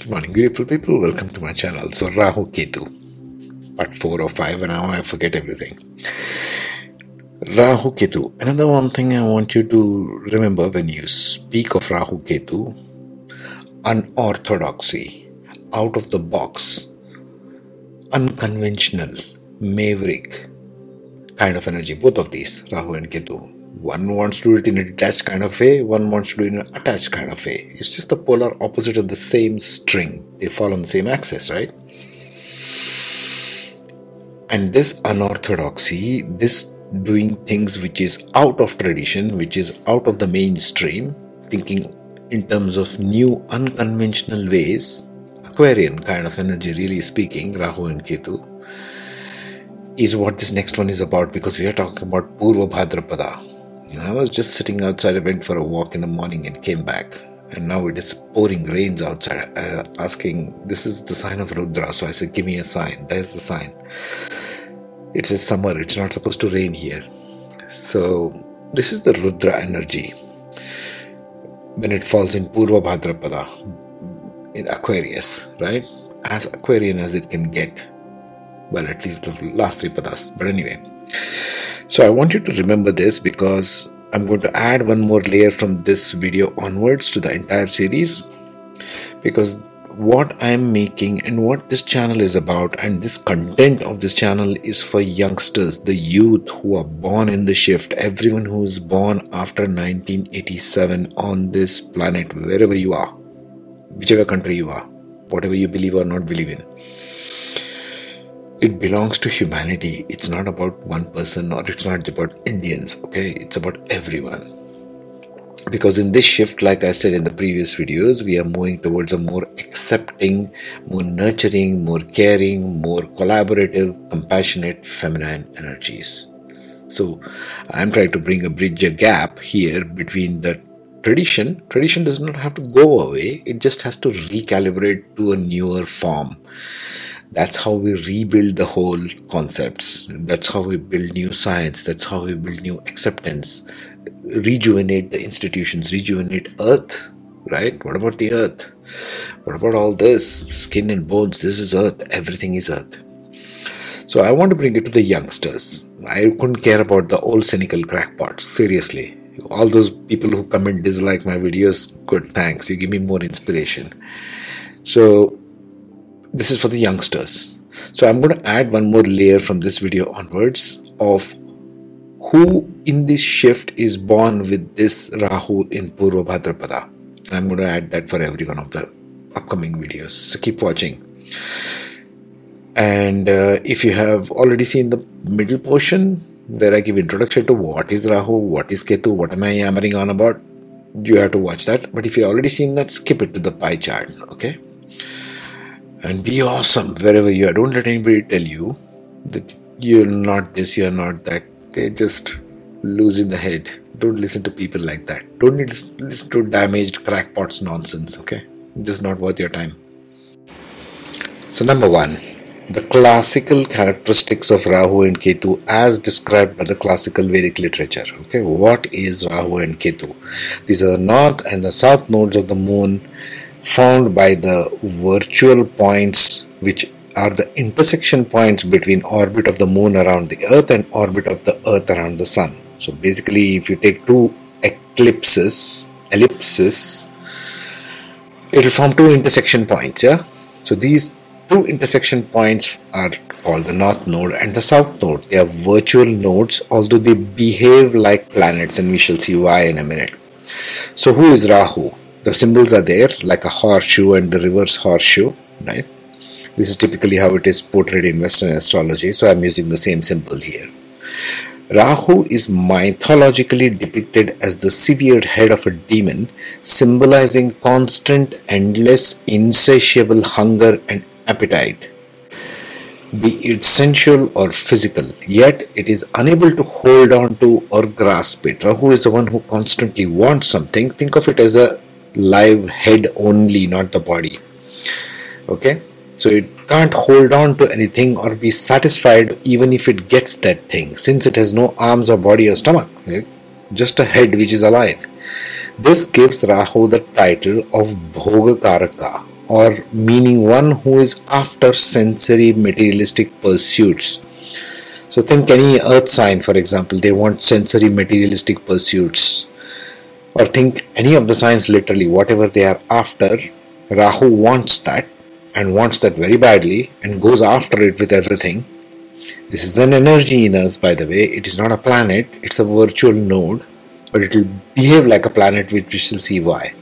Good morning, beautiful people. Welcome to my channel. So, Rahu Ketu, part 4 or 5, and now I forget everything. Rahu Ketu. Another one thing I want you to remember when you speak of Rahu Ketu unorthodoxy, out of the box, unconventional, maverick kind of energy. Both of these, Rahu and Ketu. One wants to do it in a detached kind of way, one wants to do it in an attached kind of way. It's just the polar opposite of the same string. They fall on the same axis, right? And this unorthodoxy, this doing things which is out of tradition, which is out of the mainstream, thinking in terms of new unconventional ways, Aquarian kind of energy, really speaking, Rahu and Ketu, is what this next one is about because we are talking about Purva Bhadrapada I was just sitting outside. I went for a walk in the morning and came back. And now it is pouring rains outside, uh, asking, This is the sign of Rudra. So I said, Give me a sign. There's the sign. It says summer. It's not supposed to rain here. So this is the Rudra energy. When it falls in Purva Bhadrapada, in Aquarius, right? As Aquarian as it can get. Well, at least the last three padas. But anyway. So I want you to remember this because I'm going to add one more layer from this video onwards to the entire series. Because what I'm making and what this channel is about and this content of this channel is for youngsters, the youth who are born in the shift, everyone who is born after 1987 on this planet, wherever you are, whichever country you are, whatever you believe or not believe in it belongs to humanity. It's not about one person or it's not about Indians, okay? It's about everyone. Because in this shift, like I said in the previous videos, we are moving towards a more accepting, more nurturing, more caring, more collaborative, compassionate, feminine energies. So I'm trying to bring a bridge a gap here between the tradition. Tradition does not have to go away, it just has to recalibrate to a newer form that's how we rebuild the whole concepts. That's how we build new science. That's how we build new acceptance. Rejuvenate the institutions. Rejuvenate earth right? What about the earth? What about all this? Skin and bones. This is earth. Everything is earth. So i want to bring it to the youngsters. I couldn't care about the old cynical crackpots. Seriously. All those people who come and dislike my videos good thanks. You give me more inspiration. So this is for the youngsters. So I'm going to add one more layer from this video onwards of who in this shift is born with this Rahu in Purva Bhadrapada. I'm going to add that for every one of the upcoming videos. So keep watching. And uh, if you have already seen the middle portion where I give introduction to what is Rahu, what is Ketu, what am I yammering on about, you have to watch that. But if you already seen that, skip it to the pie chart. Okay and be awesome wherever you are. Don't let anybody tell you that you're not this, you're not that. They're just losing the head. Don't listen to people like that. Don't listen to damaged crackpots nonsense, okay? Just not worth your time. So, number one, the classical characteristics of Rahu and Ketu as described by the classical Vedic literature. Okay, what is Rahu and Ketu? These are the north and the south nodes of the moon found by the virtual points which are the intersection points between orbit of the moon around the earth and orbit of the earth around the sun. So basically if you take two eclipses ellipses it will form two intersection points yeah? So these two intersection points are called the north node and the south node. They are virtual nodes although they behave like planets and we shall see why in a minute. So who is rahu the symbols are there like a horseshoe and the reverse horseshoe right this is typically how it is portrayed in western astrology so i'm using the same symbol here rahu is mythologically depicted as the severed head of a demon symbolizing constant endless insatiable hunger and appetite be it sensual or physical, yet it is unable to hold on to or grasp it. Rahu is the one who constantly wants something. Think of it as a live head only, not the body. Okay, so it can't hold on to anything or be satisfied even if it gets that thing, since it has no arms or body or stomach, just a head which is alive. This gives Rahu the title of Bhogakaraka or meaning one who is after sensory materialistic pursuits. So think any earth sign, for example, they want sensory materialistic pursuits. Or think any of the signs literally, whatever they are after, Rahu wants that and wants that very badly and goes after it with everything. This is an energy in us, by the way. It is not a planet, it's a virtual node, but it will behave like a planet, which we shall see why.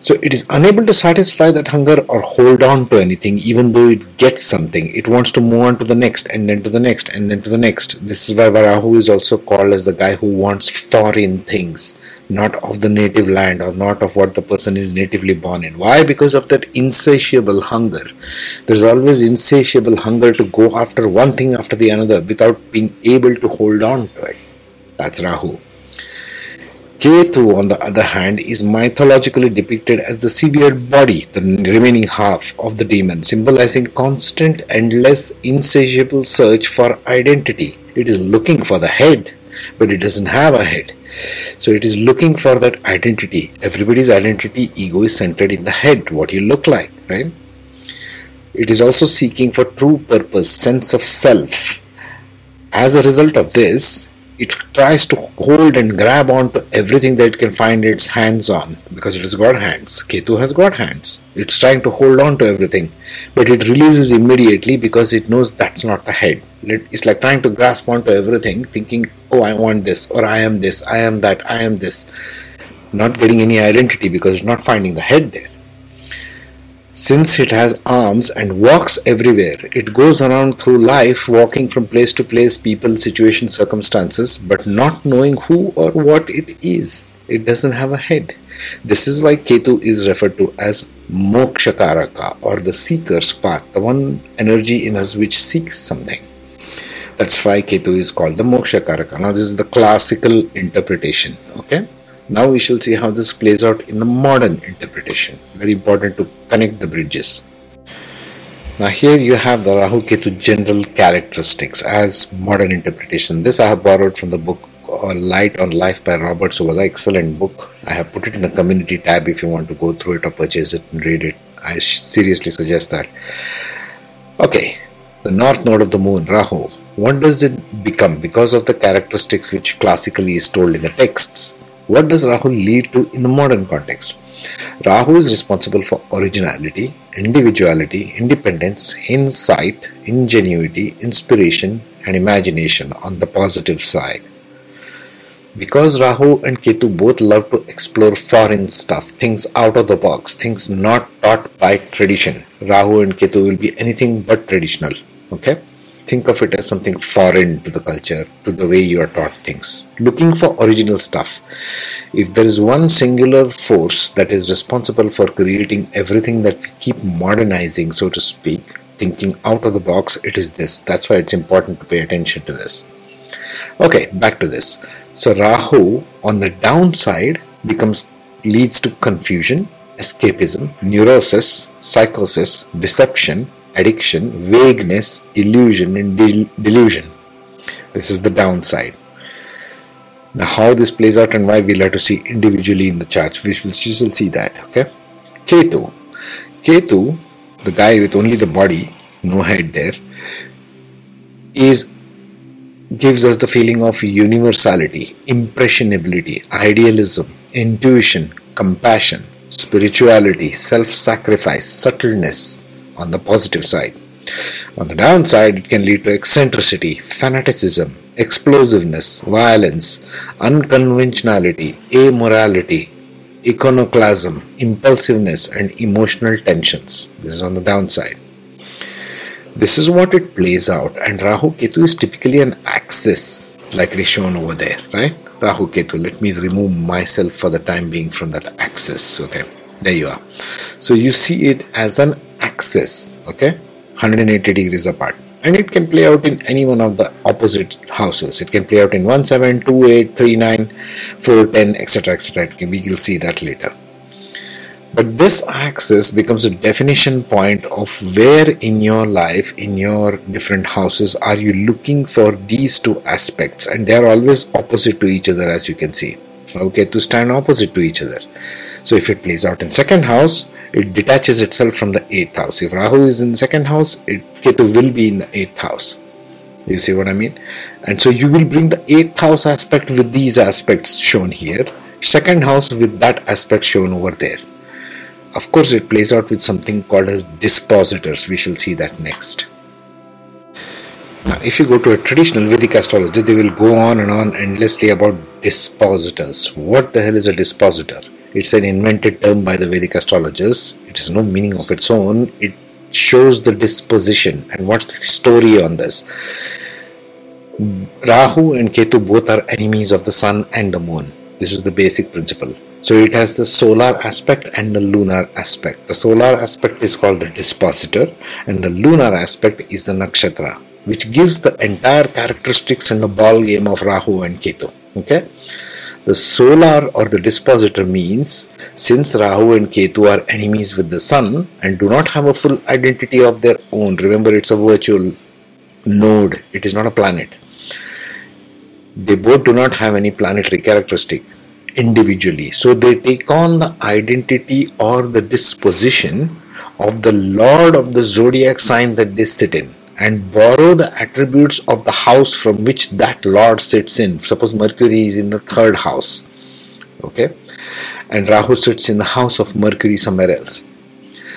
So it is unable to satisfy that hunger or hold on to anything, even though it gets something. It wants to move on to the next, and then to the next, and then to the next. This is why Varahu is also called as the guy who wants foreign things, not of the native land or not of what the person is natively born in. Why? Because of that insatiable hunger. There's always insatiable hunger to go after one thing after the another without being able to hold on to it. That's Rahu. Ketu, on the other hand, is mythologically depicted as the severed body, the remaining half of the demon, symbolizing constant, endless, insatiable search for identity. It is looking for the head, but it doesn't have a head. So it is looking for that identity. Everybody's identity, ego is centered in the head, what you look like, right? It is also seeking for true purpose, sense of self. As a result of this, it tries to hold and grab onto everything that it can find its hands on because it has got hands. Ketu has got hands. It's trying to hold on to everything, but it releases immediately because it knows that's not the head. It's like trying to grasp onto everything, thinking, oh, I want this, or I am this, I am that, I am this. Not getting any identity because it's not finding the head there. Since it has arms and walks everywhere, it goes around through life walking from place to place, people, situation, circumstances, but not knowing who or what it is. It doesn't have a head. This is why Ketu is referred to as Mokshakaraka or the seeker's path, the one energy in us which seeks something. That's why Ketu is called the Mokshakaraka. Now, this is the classical interpretation. Okay. Now we shall see how this plays out in the modern interpretation. Very important to connect the bridges. Now here you have the Rahu Ketu general characteristics as modern interpretation. This I have borrowed from the book uh, Light on Life by Robert Svoboda. Excellent book. I have put it in the community tab if you want to go through it or purchase it and read it. I seriously suggest that. Okay, the north node of the moon, Rahu. What does it become because of the characteristics which classically is told in the texts? What does Rahu lead to in the modern context? Rahu is responsible for originality, individuality, independence, insight, ingenuity, inspiration, and imagination on the positive side. Because Rahu and Ketu both love to explore foreign stuff, things out of the box, things not taught by tradition, Rahu and Ketu will be anything but traditional. Okay? Think of it as something foreign to the culture, to the way you are taught things. Looking for original stuff. If there is one singular force that is responsible for creating everything that we keep modernizing, so to speak, thinking out of the box, it is this. That's why it's important to pay attention to this. Okay, back to this. So Rahu on the downside becomes leads to confusion, escapism, neurosis, psychosis, deception, addiction, vagueness, illusion, and de- delusion. This is the downside. Now, how this plays out and why we'll have to see individually in the charts. which We will still see that. Okay. Ketu. Ketu, the guy with only the body, no head there, is gives us the feeling of universality, impressionability, idealism, intuition, compassion, spirituality, self sacrifice, subtleness, on the positive side. On the downside, it can lead to eccentricity, fanaticism, explosiveness, violence, unconventionality, amorality, iconoclasm, impulsiveness, and emotional tensions. This is on the downside. This is what it plays out, and Rahu Ketu is typically an axis, like it is shown over there, right? Rahu Ketu. Let me remove myself for the time being from that axis. Okay, there you are. So you see it as an axis okay? 180 degrees apart. And it can play out in any one of the opposite houses. It can play out in 1 7 2 8 3 9 4 10 etc etc we will see that later. But this axis becomes a definition point of where in your life in your different houses are you looking for these two aspects? And they are always opposite to each other as you can see. Okay to stand opposite to each other. So if it plays out in second house it detaches itself from the eighth house. If Rahu is in the second house, it, Ketu will be in the eighth house. You see what I mean? And so you will bring the eighth house aspect with these aspects shown here, second house with that aspect shown over there. Of course, it plays out with something called as dispositors. We shall see that next. Now, if you go to a traditional Vedic astrology, they will go on and on endlessly about dispositors. What the hell is a dispositor? It's an invented term by the Vedic astrologers. It has no meaning of its own. It shows the disposition. And what's the story on this? Rahu and Ketu both are enemies of the sun and the moon. This is the basic principle. So it has the solar aspect and the lunar aspect. The solar aspect is called the dispositor, and the lunar aspect is the nakshatra, which gives the entire characteristics and the ball game of Rahu and Ketu. Okay? The solar or the dispositor means since Rahu and Ketu are enemies with the sun and do not have a full identity of their own, remember it's a virtual node, it is not a planet. They both do not have any planetary characteristic individually. So they take on the identity or the disposition of the lord of the zodiac sign that they sit in and borrow the attributes of the house from which that lord sits in. Suppose Mercury is in the third house, okay, and Rahu sits in the house of Mercury somewhere else.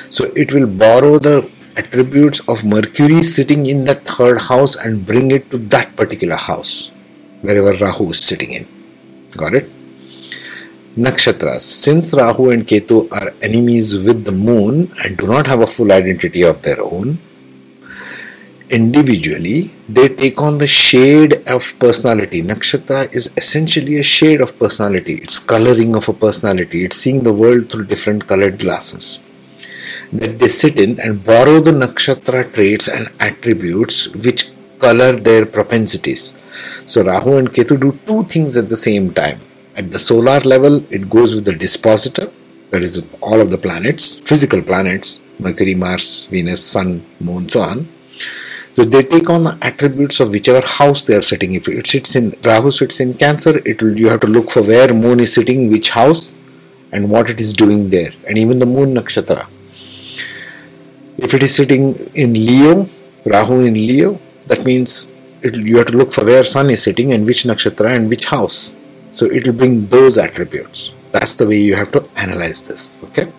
So it will borrow the attributes of Mercury sitting in that third house and bring it to that particular house, wherever Rahu is sitting in. Got it? Nakshatras. Since Rahu and Ketu are enemies with the moon and do not have a full identity of their own, individually they take on the shade of personality. Nakshatra is essentially a shade of personality, it's coloring of a personality, it's seeing the world through different colored glasses. That they sit in and borrow the nakshatra traits and attributes which color their propensities. So Rahu and Ketu do two things at the same time. At the solar level, it goes with the dispositor, that is all of the planets, physical planets, Mercury, Mars, Venus, Sun, Moon, so on so they take on the attributes of whichever house they are sitting. If it sits in Rahu sits in Cancer, it will you have to look for where Moon is sitting, which house, and what it is doing there, and even the Moon nakshatra. If it is sitting in Leo, Rahu in Leo, that means it, you have to look for where Sun is sitting and which nakshatra and which house. So it will bring those attributes. That's the way you have to analyze this. Okay.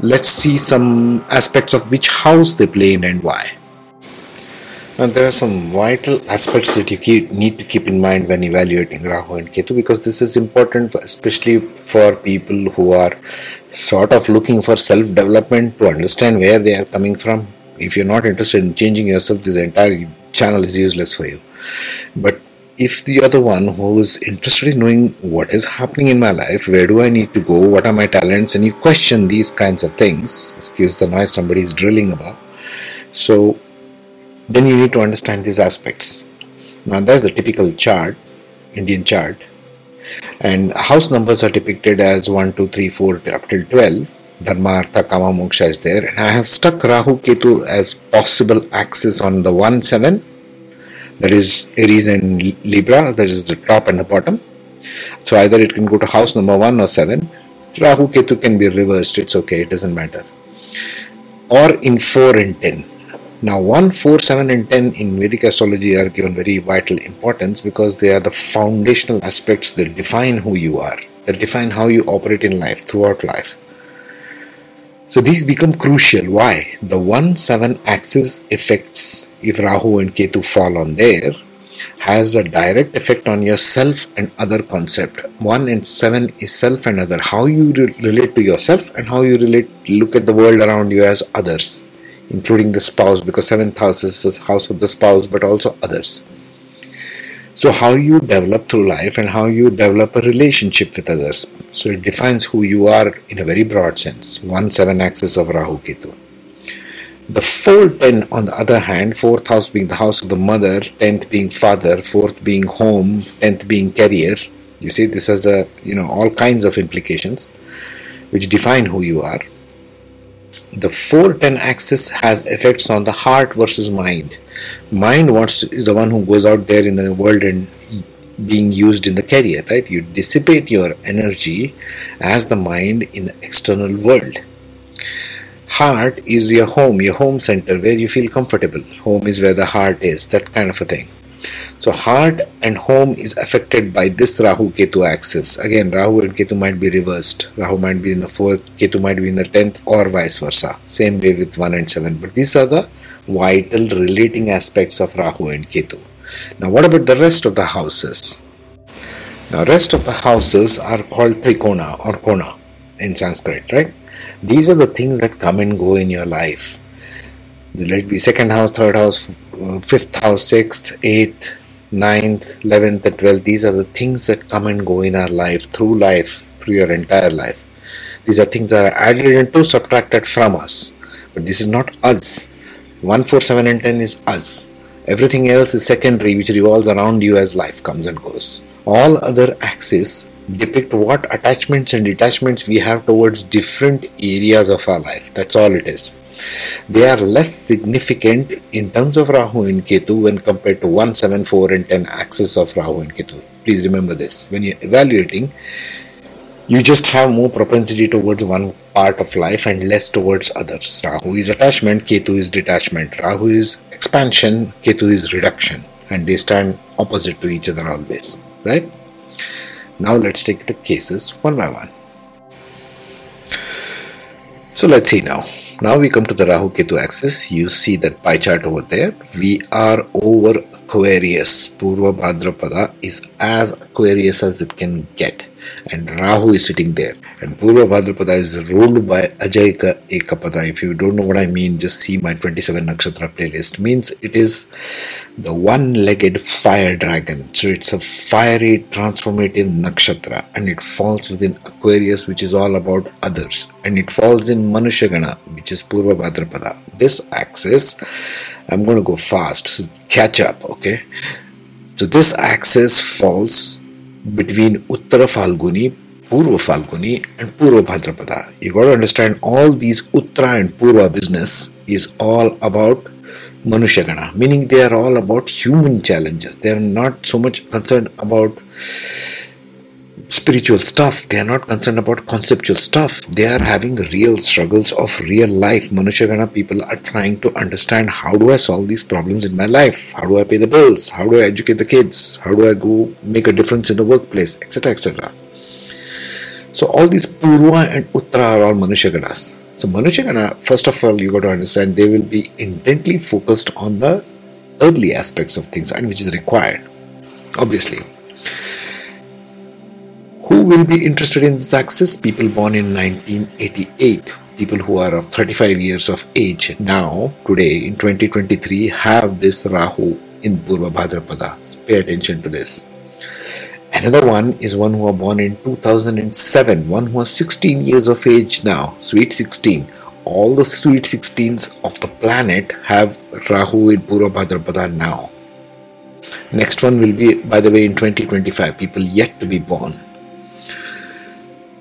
Let's see some aspects of which house they play in and why. Now, there are some vital aspects that you keep, need to keep in mind when evaluating Rahu and Ketu because this is important, for, especially for people who are sort of looking for self development to understand where they are coming from. If you're not interested in changing yourself, this entire channel is useless for you. But if the one who is interested in knowing what is happening in my life, where do I need to go, what are my talents, and you question these kinds of things, excuse the noise somebody is drilling about. So, then you need to understand these aspects. Now, that's the typical chart, Indian chart, and house numbers are depicted as 1, 2, 3, 4 up till 12. Dharma, Artha, Kama, Moksha is there, and I have stuck Rahu Ketu as possible axis on the 1, 7, that is Aries and Libra, that is the top and the bottom. So either it can go to house number 1 or 7. Rahu Ketu can be reversed, it's okay, it doesn't matter. Or in 4 and 10 now, 1, 4, 7, and 10 in Vedic astrology are given very vital importance because they are the foundational aspects that define who you are, that define how you operate in life, throughout life. So, these become crucial. Why? The 1 7 axis affects, if Rahu and Ketu fall on there, has a direct effect on your self and other concept. 1 and 7 is self and other. How you re- relate to yourself and how you relate, look at the world around you as others including the spouse, because seventh house is the house of the spouse, but also others. So, how you develop through life and how you develop a relationship with others. So, it defines who you are in a very broad sense. 1 7 axis of Rahu Ketu. The 4 10, on the other hand, fourth house being the house of the mother, 10th being father, fourth being home, 10th being career. You see, this has a, you know, all kinds of implications which define who you are the 410 axis has effects on the heart versus mind mind wants is the one who goes out there in the world and being used in the career, right? You dissipate your energy as the mind in the external world. Heart is your home, your home center where you feel comfortable. Home is where the heart is, that kind of a thing. So heart and home is affected by this Rahu Ketu axis. Again, Rahu and Ketu might be reversed. Rahu might be in the fourth, Ketu might be in the tenth, or vice versa. Same way with one and seven. But these are the vital relating aspects of Rahu and Ketu. Now, what about the rest of the houses? Now, rest of the houses are called Trikona or Kona in Sanskrit, right? These are the things that come and go in your life. Let it be second house, third house, fifth house, sixth, eighth, ninth, eleventh, and twelfth. These are the things that come and go in our life through life, through your entire life. These are things that are added into, subtracted from us. But this is not us. 1, 4, 7, and 10 is us. Everything else is secondary, which revolves around you as life comes and goes. All other axes depict what attachments and detachments we have towards different areas of our life. That's all it is. They are less significant in terms of Rahu and Ketu when compared to 1, 7, 4, and 10 axis of Rahu and Ketu. Please remember this. When you're evaluating, you just have more propensity towards one part of life and less towards others. Rahu is attachment, Ketu is detachment. Rahu is expansion, Ketu is reduction. And they stand opposite to each other always. Right? Now let's take the cases one by one. So let's see now. Now we come to the Rahu Ketu axis. You see that pie chart over there. We are over Aquarius. Purva Bhadrapada is as Aquarius as it can get and Rahu is sitting there. And Purva Bhadrapada is ruled by Ajayika Ekapada. If you don't know what I mean, just see my 27 Nakshatra playlist. Means it is the one-legged fire dragon. So it's a fiery, transformative nakshatra, and it falls within Aquarius, which is all about others, and it falls in Manushagana, which is Purva Bhadrapada. This axis, I'm going to go fast, so catch up, okay? So this axis falls between Uttara Phalguni, Purva Phalguni, and Purva Bhadrapada. You got to understand all these Uttara and Purva business is all about Manushagana, meaning they are all about human challenges. They are not so much concerned about spiritual stuff. They are not concerned about conceptual stuff. They are having real struggles of real life. Manushagana people are trying to understand how do I solve these problems in my life? How do I pay the bills? How do I educate the kids? How do I go make a difference in the workplace? Etc. etc. So all these Purva and Uttara are all Manushaganas. So Manushagana, first of all, you got to understand they will be intently focused on the earthly aspects of things and which is required. Obviously, who will be interested in this axis? People born in 1988. People who are of 35 years of age now, today in 2023, have this Rahu in Purva Bhadrapada. Pay attention to this. Another one is one who are born in 2007, one who are 16 years of age now, sweet 16. All the sweet 16s of the planet have Rahu in Purva Bhadrapada now. Next one will be, by the way, in 2025, people yet to be born.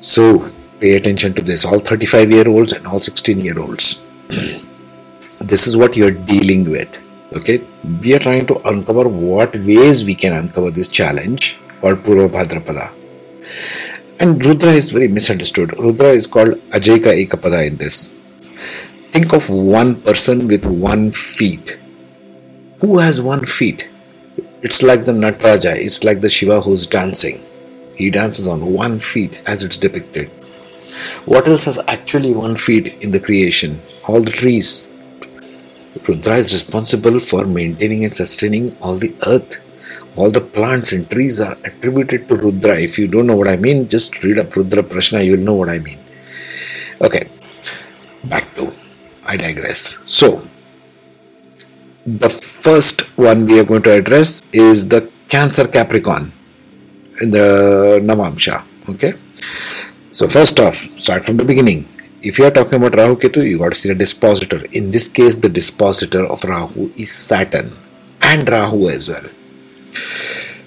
So pay attention to this all 35 year olds and all 16 year olds. this is what you're dealing with. Okay, we are trying to uncover what ways we can uncover this challenge called Purva Bhadrapada. And Rudra is very misunderstood. Rudra is called Ajayika Ekapada in this. Think of one person with one feet. Who has one feet? It's like the Nataraja, it's like the Shiva who's dancing. He dances on one feet as it's depicted. What else has actually one feet in the creation? All the trees. Rudra is responsible for maintaining and sustaining all the earth. All the plants and trees are attributed to Rudra. If you don't know what I mean, just read up Rudra Prashna, you'll know what I mean. Okay, back to, I digress. So, the first one we are going to address is the Cancer Capricorn in the Navamsha. Okay. So first off, start from the beginning. If you are talking about Rahu Ketu, you got to see the dispositor. In this case, the dispositor of Rahu is Saturn and Rahu as well.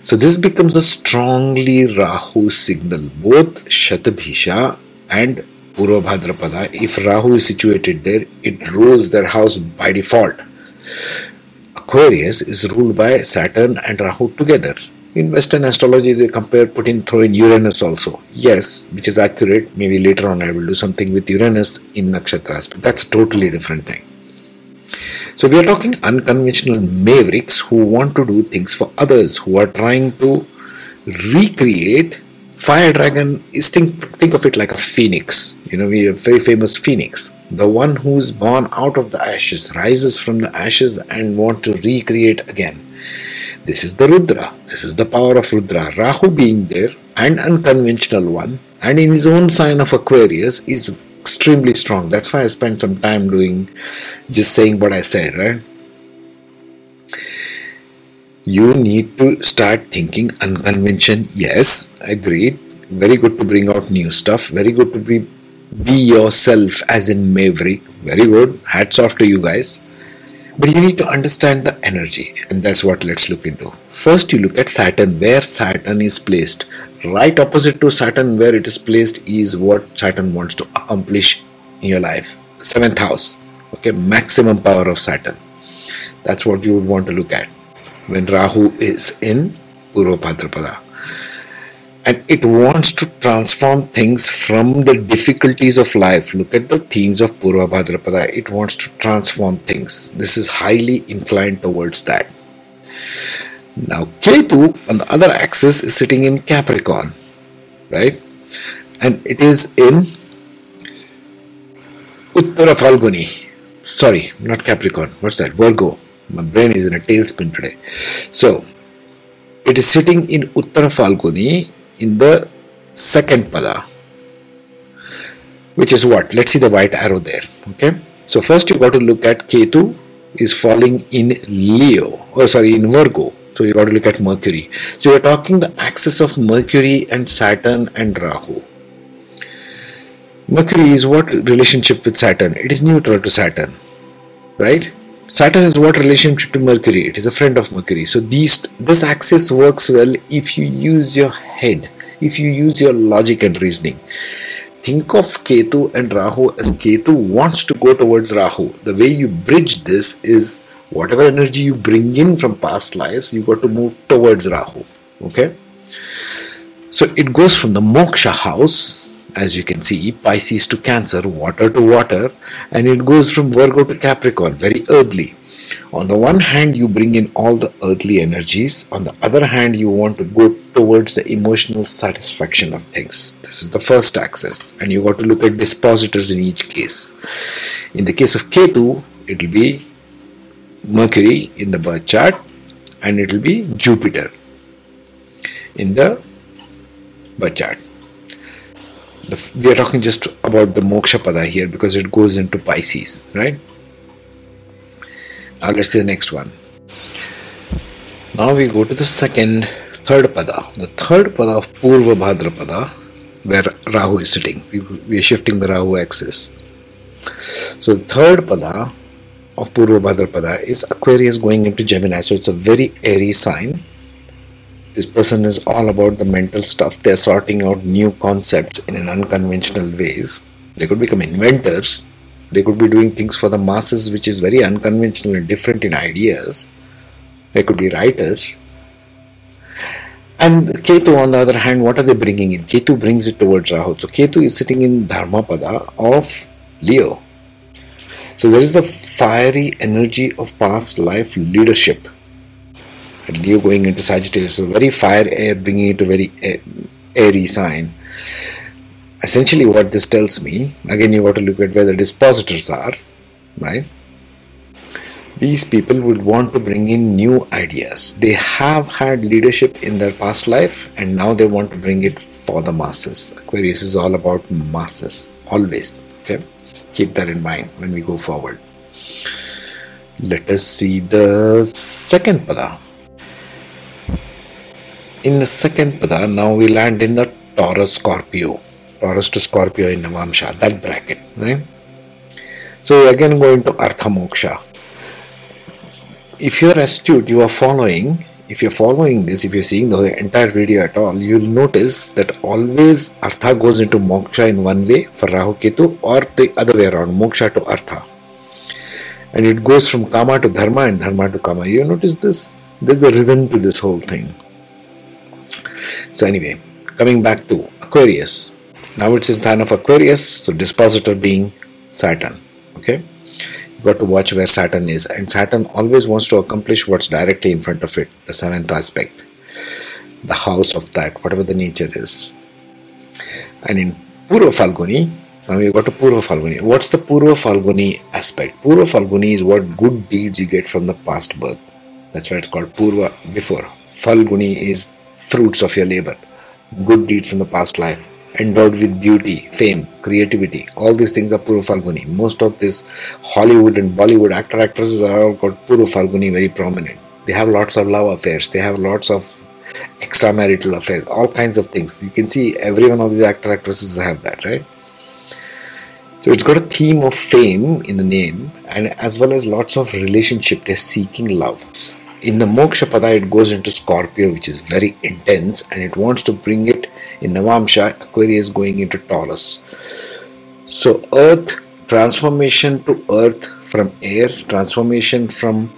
So this becomes a strongly Rahu signal. Both Shatabhisha and Purva if Rahu is situated there, it rules that house by default. Aquarius is ruled by Saturn and Rahu together in Western astrology, they compare, put in, throw in Uranus also. Yes, which is accurate. Maybe later on I will do something with Uranus in nakshatras, but that's a totally different thing. So we are talking unconventional mavericks who want to do things for others, who are trying to recreate fire dragon is think think of it like a phoenix you know we have very famous phoenix the one who is born out of the ashes rises from the ashes and want to recreate again this is the Rudra. This is the power of Rudra. Rahu being there, an unconventional one, and in his own sign of Aquarius is extremely strong. That's why I spent some time doing just saying what I said, right? You need to start thinking unconvention. Yes, agreed. Very good to bring out new stuff. Very good to be be yourself as in Maverick. Very good. Hats off to you guys. But you need to understand the energy, and that's what let's look into. First, you look at Saturn, where Saturn is placed. Right opposite to Saturn, where it is placed, is what Saturn wants to accomplish in your life. Seventh house, okay, maximum power of Saturn. That's what you would want to look at when Rahu is in Purva and it wants to transform things from the difficulties of life. Look at the themes of Purva Bhadrapada. It wants to transform things. This is highly inclined towards that. Now, Ketu on the other axis is sitting in Capricorn, right? And it is in Uttara Phalguni. Sorry, not Capricorn. What's that? Virgo. My brain is in a tailspin today. So, it is sitting in Uttara Phalguni in the second pada which is what? Let's see the white arrow there okay? So first you got to look at ketu is falling in leo oh sorry in virgo. So you got to look at mercury. So you're talking the axis of mercury and saturn and rahu. Mercury is what relationship with saturn? It is neutral to saturn right saturn is what relationship to mercury it is a friend of mercury so these this axis works well if you use your head, if you use your logic and reasoning. Think of Ketu and Rahu as Ketu wants to go towards Rahu. The way you bridge this is whatever energy you bring in from past lives, you got to move towards Rahu. Okay? So it goes from the moksha house, as you can see, Pisces to Cancer, water to water, and it goes from Virgo to Capricorn, very earthly. On the one hand, you bring in all the earthly energies. On the other hand, you want to go towards the emotional satisfaction of things. This is the first axis, and you got to look at dispositors in each case. In the case of Ketu, it will be Mercury in the birth chart, and it will be Jupiter in the birth chart. The, we are talking just about the moksha pada here because it goes into Pisces, right? Now let's see the next one. Now we go to the second, third pada. The third pada of Purva Bhadrapada, where Rahu is sitting. We, we are shifting the Rahu axis. So the third pada of Purva Bhadrapada is Aquarius going into Gemini. So it's a very airy sign. This person is all about the mental stuff. They're sorting out new concepts in an unconventional ways. They could become inventors they could be doing things for the masses which is very unconventional and different in ideas. They could be writers. And Ketu, on the other hand, what are they bringing in? Ketu brings it towards Rahu. So Ketu is sitting in Dharmapada of Leo. So there is the fiery energy of past life leadership. Leo going into Sagittarius, so very fire air bringing it to very airy sign. Essentially what this tells me again you got to look at where the dispositors are right? These people would want to bring in new ideas. They have had leadership in their past life and now they want to bring it for the masses. Aquarius is all about masses always okay? Keep that in mind when we go forward. Let us see the second pada in the second pada now we land in the taurus scorpio Taurus to Scorpio in Navamsha, that bracket, right? So again going to Artha Moksha. If you're astute, you are following, if you're following this, if you're seeing the entire video at all, you'll notice that always Artha goes into Moksha in one way for Rahu Ketu or the other way around, Moksha to Artha. And it goes from Kama to Dharma and Dharma to Kama. You notice this? There's a rhythm to this whole thing. So, anyway, coming back to Aquarius. Now it's in sign of Aquarius, so dispositor being Saturn. Okay, you got to watch where Saturn is, and Saturn always wants to accomplish what's directly in front of it, the seventh aspect, the house of that, whatever the nature is. And in Purva Phalguni, now we got to Purva Phalguni. What's the Purva Phalguni aspect? Purva Phalguni is what good deeds you get from the past birth. That's why it's called Purva before. Phalguni is fruits of your labor, good deeds from the past life, endowed with beauty, fame, creativity. All these things are Purva Phalguni. Most of this Hollywood and Bollywood actor actresses are all called Purva Phalguni, very prominent. They have lots of love affairs. They have lots of extramarital affairs, all kinds of things. You can see every one of these actor actresses have that, right? So it's got a theme of fame in the name and as well as lots of relationship. They're seeking love. In the Moksha Pada, it goes into Scorpio, which is very intense and it wants to bring it in Navamsha, Aquarius going into Taurus. So, Earth, transformation to Earth from air, transformation from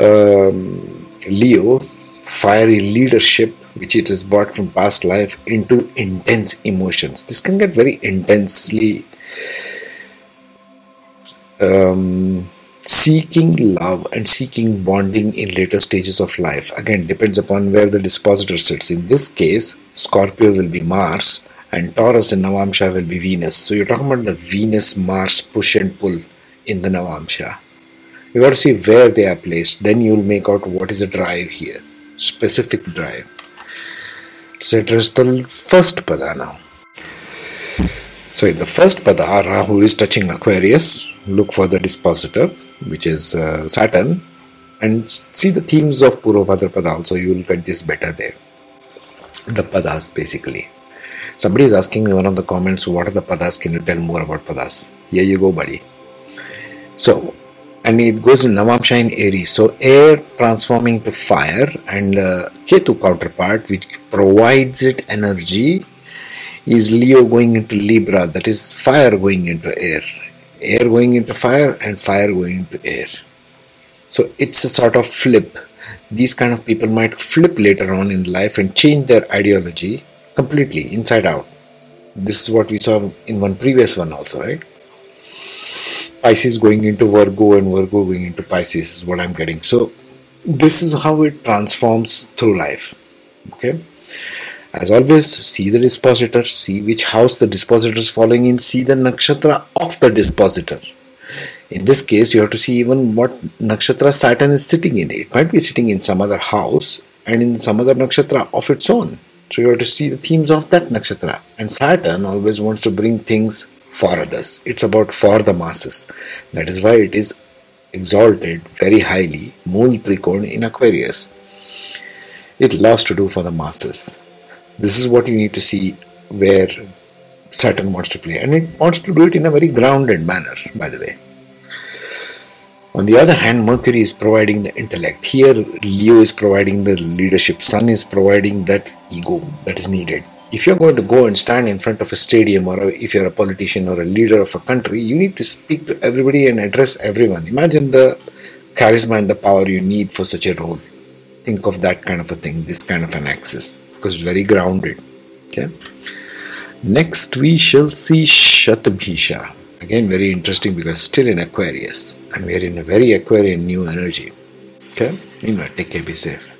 um, Leo, fiery leadership, which it is brought from past life, into intense emotions. This can get very intensely um, seeking love and seeking bonding in later stages of life. Again depends upon where the dispositor sits. In this case scorpio will be mars and taurus and navamsha will be venus. So you're talking about the venus mars push and pull in the navamsha. You got to see where they are placed. Then you'll make out what is the drive here. Specific drive. So address the first pada now. So in the first pada, Rahu is touching Aquarius. Look for the dispositor, which is uh, Saturn, and see the themes of Purva Pada also. You will get this better there. The padas basically. Somebody is asking me one of the comments, what are the padas? Can you tell more about padas? Here you go, buddy. So, and it goes in Navamsha in Aries. So, air transforming to fire, and uh, Ketu counterpart, which provides it energy is Leo going into Libra, that is fire going into air, air going into fire, and fire going into air. So it's a sort of flip. These kind of people might flip later on in life and change their ideology completely inside out. This is what we saw in one previous one, also, right? Pisces going into Virgo and Virgo going into Pisces is what I'm getting. So, this is how it transforms through life. Okay as always, see the dispositor, see which house the dispositor is falling in, see the nakshatra of the dispositor. In this case, you have to see even what nakshatra Saturn is sitting in. It might be sitting in some other house and in some other nakshatra of its own. So you have to see the themes of that nakshatra. And Saturn always wants to bring things for others. It's about for the masses. That is why it is exalted very highly, Mool Trikon in Aquarius. It loves to do for the masses. This is what you need to see where Saturn wants to play, and it wants to do it in a very grounded manner, by the way. On the other hand, Mercury is providing the intellect. Here, Leo is providing the leadership. Sun is providing that ego that is needed. If you're going to go and stand in front of a stadium, or if you're a politician or a leader of a country, you need to speak to everybody and address everyone. Imagine the charisma and the power you need for such a role. Think of that kind of a thing, this kind of an axis because it's very grounded. Okay. Next, we shall see Shatabhisha. Again, very interesting because still in Aquarius, and we are in a very Aquarian new energy. Okay. you know, take care, be safe.